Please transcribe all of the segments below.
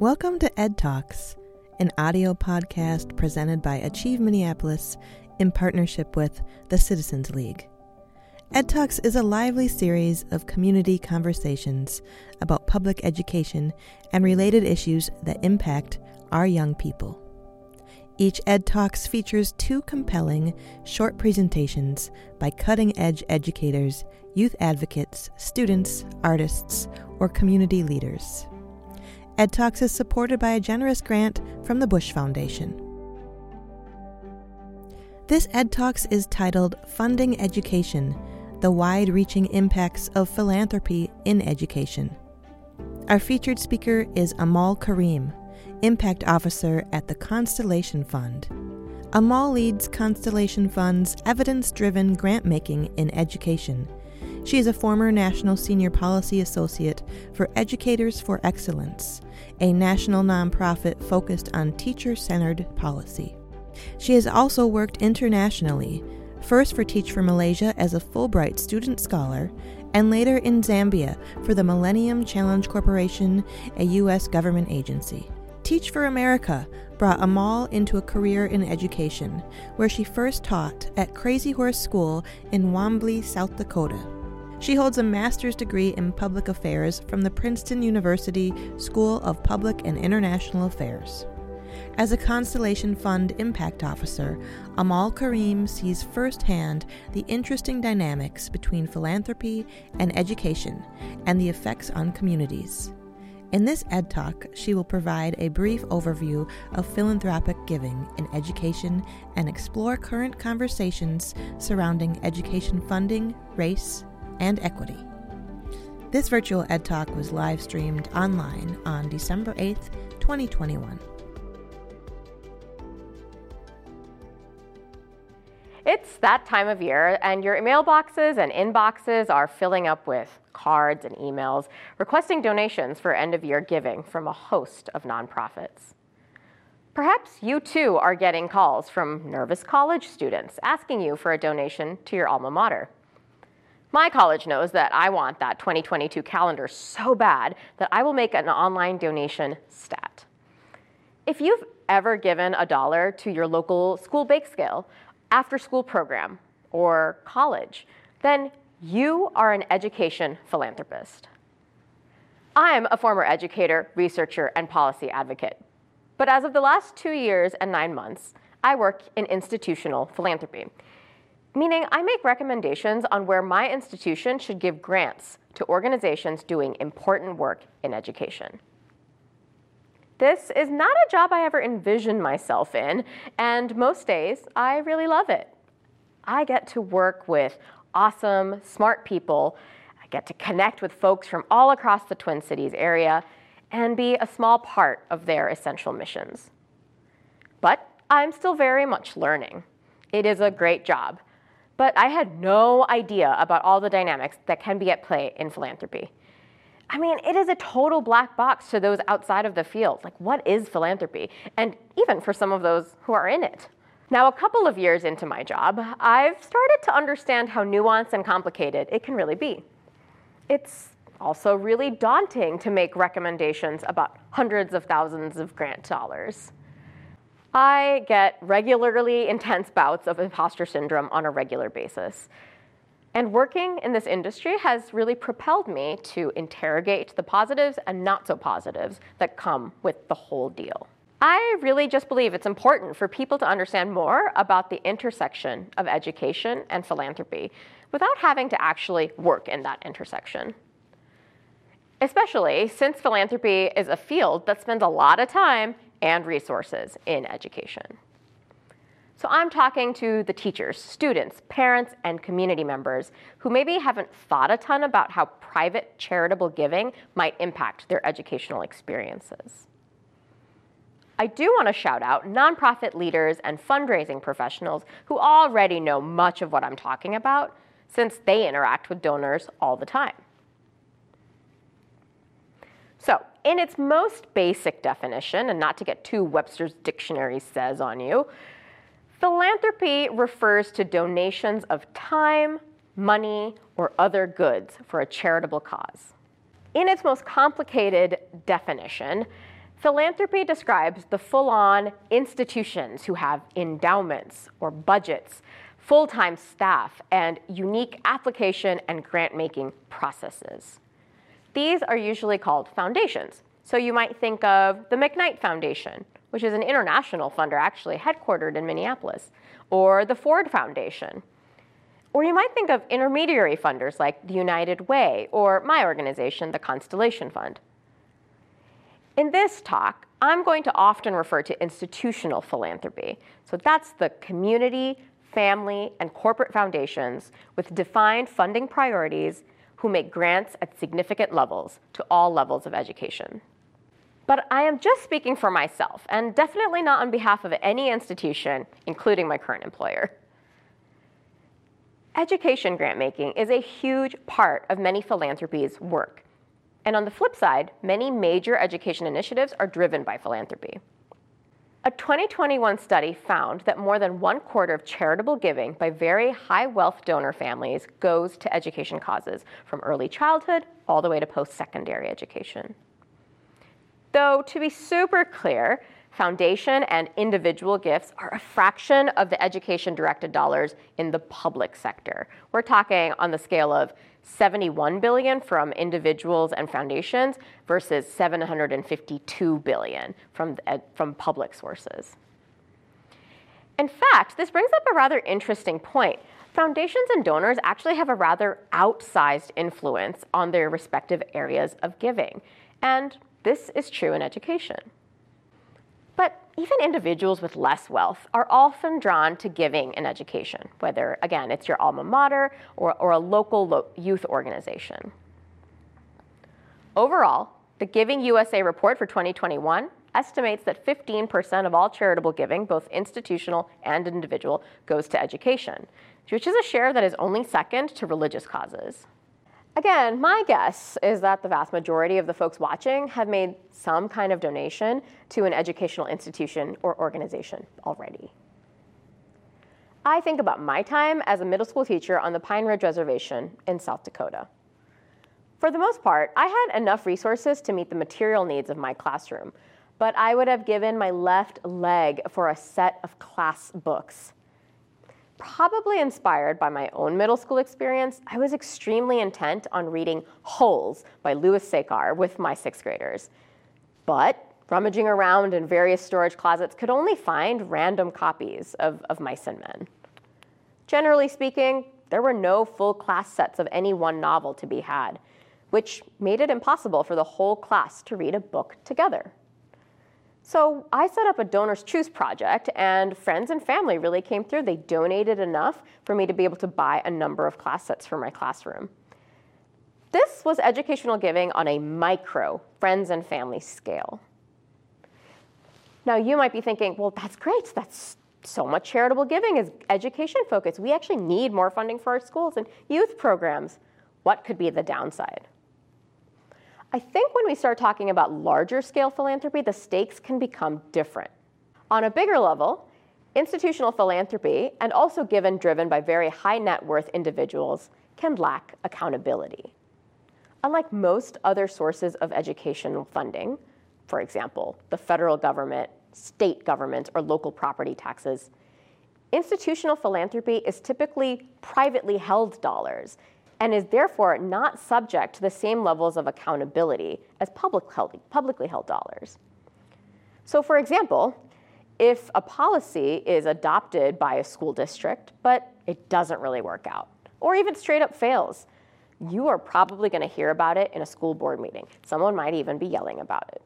Welcome to Ed Talks, an audio podcast presented by Achieve Minneapolis in partnership with the Citizens League. Ed Talks is a lively series of community conversations about public education and related issues that impact our young people. Each Ed Talks features two compelling short presentations by cutting edge educators, youth advocates, students, artists, or community leaders. Ed Talks is supported by a generous grant from the Bush Foundation. This Ed Talks is titled Funding Education The Wide Reaching Impacts of Philanthropy in Education. Our featured speaker is Amal Karim, Impact Officer at the Constellation Fund. Amal leads Constellation Fund's evidence driven grant making in education. She is a former National Senior Policy Associate for Educators for Excellence, a national nonprofit focused on teacher centered policy. She has also worked internationally, first for Teach for Malaysia as a Fulbright student scholar, and later in Zambia for the Millennium Challenge Corporation, a U.S. government agency. Teach for America brought Amal into a career in education, where she first taught at Crazy Horse School in Wanblee, South Dakota. She holds a master's degree in public affairs from the Princeton University School of Public and International Affairs. As a Constellation Fund Impact Officer, Amal Karim sees firsthand the interesting dynamics between philanthropy and education and the effects on communities. In this Ed Talk, she will provide a brief overview of philanthropic giving in education and explore current conversations surrounding education funding, race, and equity. This virtual Ed Talk was live streamed online on December 8th, 2021. It's that time of year, and your mailboxes and inboxes are filling up with cards and emails requesting donations for end of year giving from a host of nonprofits. Perhaps you too are getting calls from nervous college students asking you for a donation to your alma mater. My college knows that I want that 2022 calendar so bad that I will make an online donation stat. If you've ever given a dollar to your local school bake sale after school program, or college, then you are an education philanthropist. I'm a former educator, researcher, and policy advocate. But as of the last two years and nine months, I work in institutional philanthropy, meaning I make recommendations on where my institution should give grants to organizations doing important work in education. This is not a job I ever envisioned myself in, and most days I really love it. I get to work with awesome, smart people. I get to connect with folks from all across the Twin Cities area and be a small part of their essential missions. But I'm still very much learning. It is a great job, but I had no idea about all the dynamics that can be at play in philanthropy. I mean, it is a total black box to those outside of the field. Like, what is philanthropy? And even for some of those who are in it. Now, a couple of years into my job, I've started to understand how nuanced and complicated it can really be. It's also really daunting to make recommendations about hundreds of thousands of grant dollars. I get regularly intense bouts of imposter syndrome on a regular basis. And working in this industry has really propelled me to interrogate the positives and not so positives that come with the whole deal. I really just believe it's important for people to understand more about the intersection of education and philanthropy without having to actually work in that intersection. Especially since philanthropy is a field that spends a lot of time and resources in education. So I'm talking to the teachers, students, parents, and community members who maybe haven't thought a ton about how private charitable giving might impact their educational experiences. I do want to shout out nonprofit leaders and fundraising professionals who already know much of what I'm talking about since they interact with donors all the time. So, in its most basic definition, and not to get too Webster's dictionary says on you, Philanthropy refers to donations of time, money, or other goods for a charitable cause. In its most complicated definition, Philanthropy describes the full on institutions who have endowments or budgets, full time staff, and unique application and grant making processes. These are usually called foundations. So you might think of the McKnight Foundation, which is an international funder actually headquartered in Minneapolis, or the Ford Foundation. Or you might think of intermediary funders like the United Way or my organization, the Constellation Fund. In this talk, I'm going to often refer to institutional philanthropy. So that's the community, family, and corporate foundations with defined funding priorities who make grants at significant levels to all levels of education. But I am just speaking for myself, and definitely not on behalf of any institution, including my current employer. Education grant making is a huge part of many philanthropies' work. And on the flip side, many major education initiatives are driven by philanthropy. A 2021 study found that more than one quarter of charitable giving by very high wealth donor families goes to education causes, from early childhood all the way to post secondary education. Though, to be super clear, foundation and individual gifts are a fraction of the education directed dollars in the public sector. We're talking on the scale of 71 billion from individuals and foundations versus 752 billion from, from public sources. In fact, this brings up a rather interesting point. Foundations and donors actually have a rather outsized influence on their respective areas of giving. And this is true in education. Even individuals with less wealth are often drawn to giving in education, whether, again, it's your alma mater or, or a local lo- youth organization. Overall, the Giving USA report for 2021 estimates that 15% of all charitable giving, both institutional and individual, goes to education, which is a share that is only second to religious causes. Again, my guess is that the vast majority of the folks watching have made some kind of donation to an educational institution or organization already. I think about my time as a middle school teacher on the Pine Ridge Reservation in South Dakota. For the most part, I had enough resources to meet the material needs of my classroom, but I would have given my left leg for a set of class books Probably inspired by my own middle school experience, I was extremely intent on reading Holes by Louis Sachar with my sixth graders. But rummaging around in various storage closets could only find random copies of, of Mice and Men. Generally speaking, there were no full class sets of any one novel to be had, which made it impossible for the whole class to read a book together. So I set up a Donors Choose project, and friends and family really came through. They donated enough for me to be able to buy a number of class sets for my classroom. This was educational giving on a micro friends and family scale. Now, you might be thinking, well, that's great. That's so much charitable giving is education focused. We actually need more funding for our schools and youth programs. What could be the downside? I think when we start talking about larger scale philanthropy, the stakes can become different. On a bigger level, institutional philanthropy, and also given driven by very high net worth individuals, can lack accountability. Unlike most other sources of educational funding, for example, the federal government, state government, or local property taxes, institutional philanthropy is typically privately held dollars and is therefore not subject to the same levels of accountability as public held, publicly held dollars. So, for example, if a policy is adopted by a school district, but it doesn't really work out, or even straight up fails, you are probably going to hear about it in a school board meeting. Someone might even be yelling about it.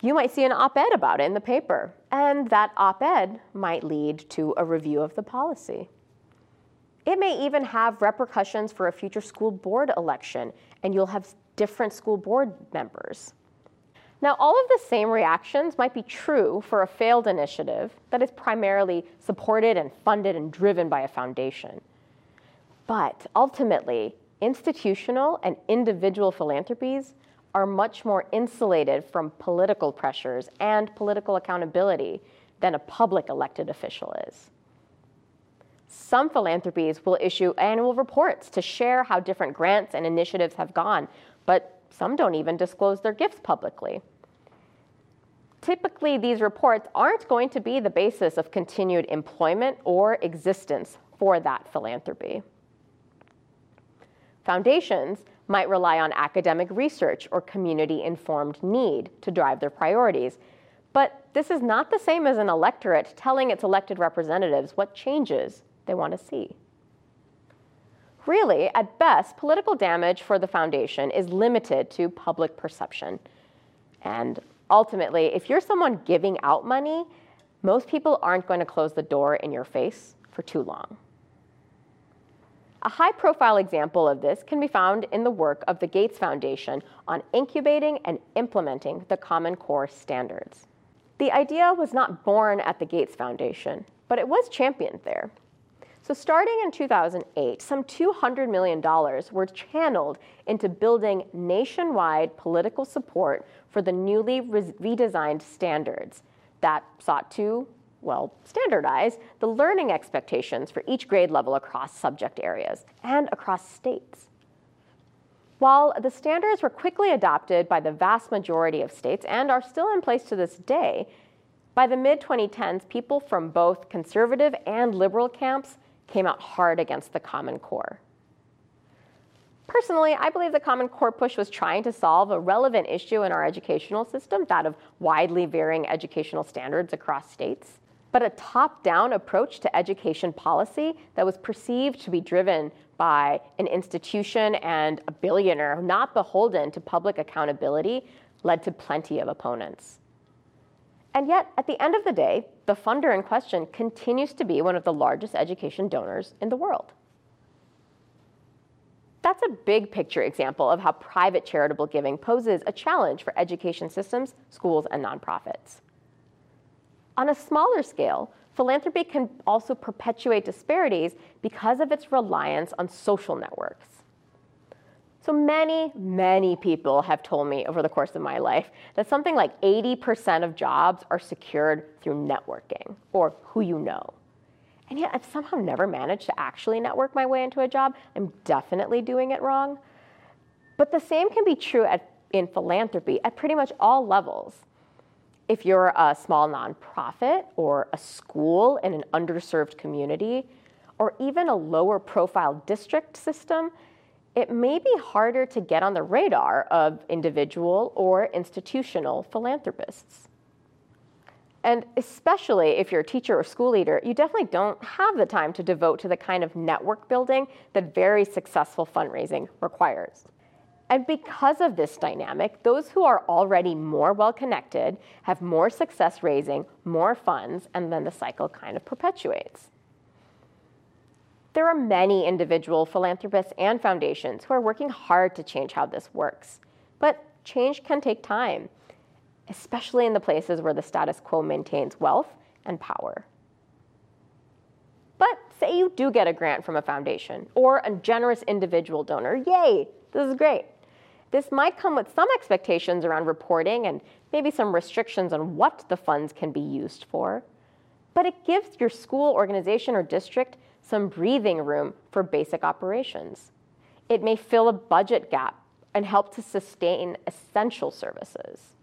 You might see an op ed about it in the paper, and that op ed might lead to a review of the policy. It may even have repercussions for a future school board election, and you'll have different school board members. Now, all of the same reactions might be true for a failed initiative that is primarily supported and funded and driven by a foundation. But ultimately, institutional and individual philanthropies are much more insulated from political pressures and political accountability than a public elected official is. Some philanthropies will issue annual reports to share how different grants and initiatives have gone, but some don't even disclose their gifts publicly. typically these reports aren't going to be the basis of continued employment or existence for that philanthropy. Foundations might rely on academic research or community informed need to drive their priorities. But this is not the same as an electorate telling its elected representatives what changes they want to see. Really, at best, political damage for the foundation is limited to public perception. And ultimately, if you're someone giving out money, most people aren't going to close the door in your face for too long. A high profile example of this can be found in the work of the Gates Foundation on incubating and implementing the Common Core standards. The idea was not born at the Gates Foundation, but it was championed there. So, starting in 2008, some $200 million were channeled into building nationwide political support for the newly redesigned standards that sought to, well, standardize the learning expectations for each grade level across subject areas and across states. While the standards were quickly adopted by the vast majority of states and are still in place to this day, by the mid 2010s, people from both conservative and liberal camps came out hard against the Common Core. Personally, I believe the Common Core push was trying to solve a relevant issue in our educational system, that of widely varying educational standards across states. But a top down approach to education policy that was perceived to be driven by an institution and a billionaire not beholden to public accountability led to plenty of opponents. And yet, at the end of the day, the funder in question continues to be one of the largest education donors in the world. That's a big picture example of how private charitable giving poses a challenge for education systems, schools, and nonprofits. On a smaller scale, philanthropy can also perpetuate disparities because of its reliance on social networks. So many, many people have told me over the course of my life that something like 80% of jobs are secured through networking or who you know. And yet I've somehow never managed to actually network my way into a job. I'm definitely doing it wrong. But the same can be true at, in philanthropy at pretty much all levels. If you're a small nonprofit or a school in an underserved community, or even a lower profile district system, it may be harder to get on the radar of individual or institutional philanthropists. And especially if you're a teacher or school leader, you definitely don't have the time to devote to the kind of network building that very successful fundraising requires. And because of this dynamic, those who are already more well connected have more success raising more funds, and then the cycle kind of perpetuates. There are many individual philanthropists and foundations who are working hard to change how this works. But change can take time, especially in the places where the status quo maintains wealth and power. But say you do get a grant from a foundation or a generous individual donor, yay, this is great. This might come with some expectations around reporting and maybe some restrictions on what the funds can be used for. But it gives your school, organization, or district some breathing room for basic operations. It may fill a budget gap and help to sustain essential services.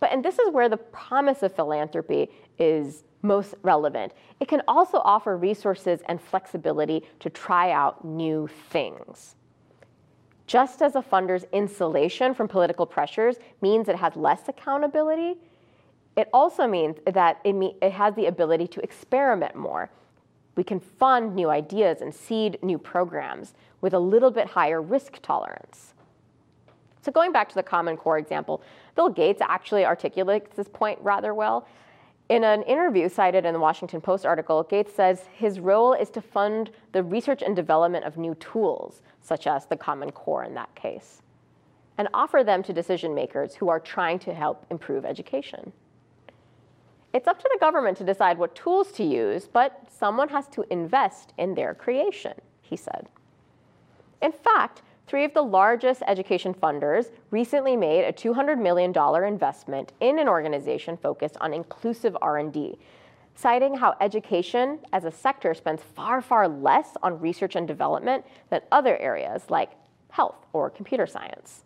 But, and this is where the promise of philanthropy is most relevant. It can also offer resources and flexibility to try out new things. Just as a funder's insulation from political pressures means it has less accountability, it also means that it, me- it has the ability to experiment more we can fund new ideas and seed new programs with a little bit higher risk tolerance. So going back to the Common Core example, Bill Gates actually articulates this point rather well. In an interview cited in the Washington Post article, Gates says his role is to fund the research and development of new tools, such as the Common Core in that case, and offer them to decision makers who are trying to help improve education. It's up to the government to decide what tools to use, but someone has to invest in their creation, he said. In fact, three of the largest education funders recently made a $200 million investment in an organization focused on inclusive R&D, citing how education as a sector spends far, far less on research and development than other areas like health or computer science.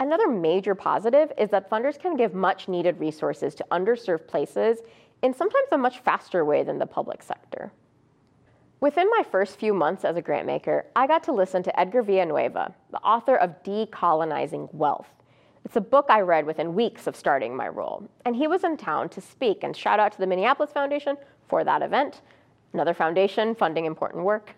Another major positive is that funders can give much needed resources to underserved places in sometimes a much faster way than the public sector. Within my first few months as a grantmaker, I got to listen to Edgar Villanueva, the author of Decolonizing Wealth. It's a book I read within weeks of starting my role, and he was in town to speak and shout out to the Minneapolis Foundation for that event, another foundation funding important work.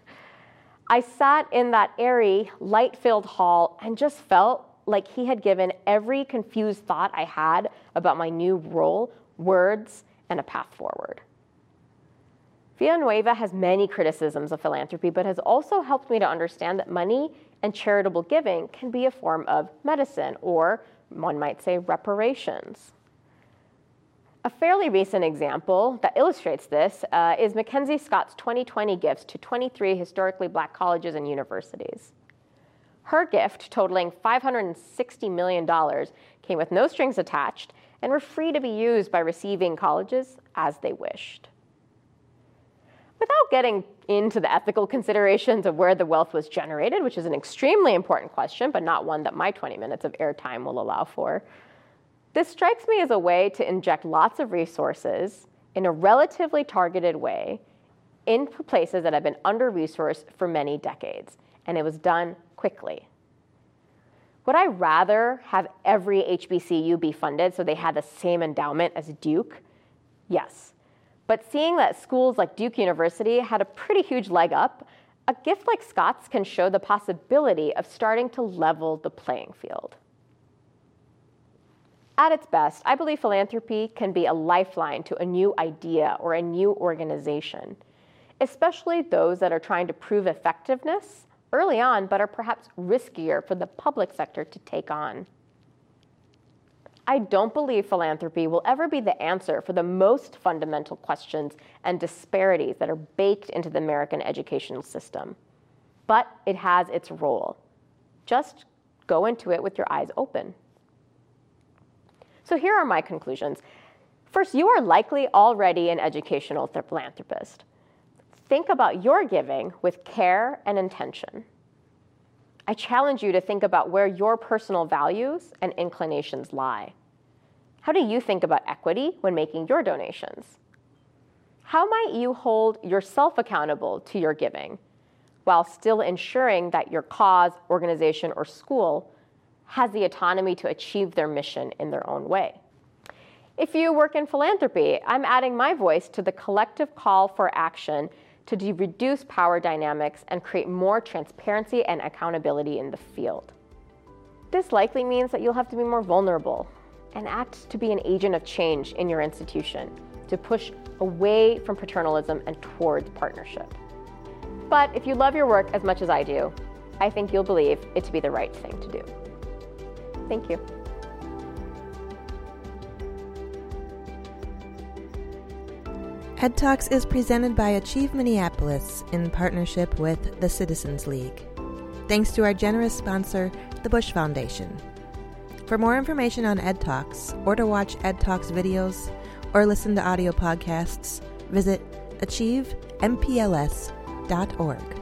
I sat in that airy, light filled hall and just felt like he had given every confused thought I had about my new role words and a path forward. Villanueva has many criticisms of philanthropy, but has also helped me to understand that money and charitable giving can be a form of medicine, or one might say reparations. A fairly recent example that illustrates this uh, is Mackenzie Scott's 2020 gifts to 23 historically black colleges and universities. Her gift, totaling $560 million, came with no strings attached and were free to be used by receiving colleges as they wished. Without getting into the ethical considerations of where the wealth was generated, which is an extremely important question, but not one that my 20 minutes of airtime will allow for, this strikes me as a way to inject lots of resources in a relatively targeted way into places that have been under resourced for many decades, and it was done quickly. Would I rather have every HBCU be funded so they had the same endowment as Duke? Yes. But seeing that schools like Duke University had a pretty huge leg up, a gift like Scott's can show the possibility of starting to level the playing field. At its best, I believe philanthropy can be a lifeline to a new idea or a new organization, especially those that are trying to prove effectiveness early on, but are perhaps riskier for the public sector to take on. I don't believe philanthropy will ever be the answer for the most fundamental questions and disparities that are baked into the American educational system. But it has its role. Just go into it with your eyes open. So here are my conclusions. First, you are likely already an educational philanthropist. Think about your giving with care and intention. I challenge you to think about where your personal values and inclinations lie. How do you think about equity when making your donations? How might you hold yourself accountable to your giving while still ensuring that your cause, organization, or school has the autonomy to achieve their mission in their own way? If you work in philanthropy, I'm adding my voice to the collective call for action to reduce power dynamics and create more transparency and accountability in the field. This likely means that you'll have to be more vulnerable, and act to be an agent of change in your institution to push away from paternalism and towards partnership. But if you love your work as much as I do, I think you'll believe it to be the right thing to do. Thank you. Ed Talks is presented by Achieve Minneapolis in partnership with the Citizens League. Thanks to our generous sponsor, the Bush Foundation. For more information on Ed Talks, or to watch Ed Talks videos, or listen to audio podcasts, visit achievempls.org.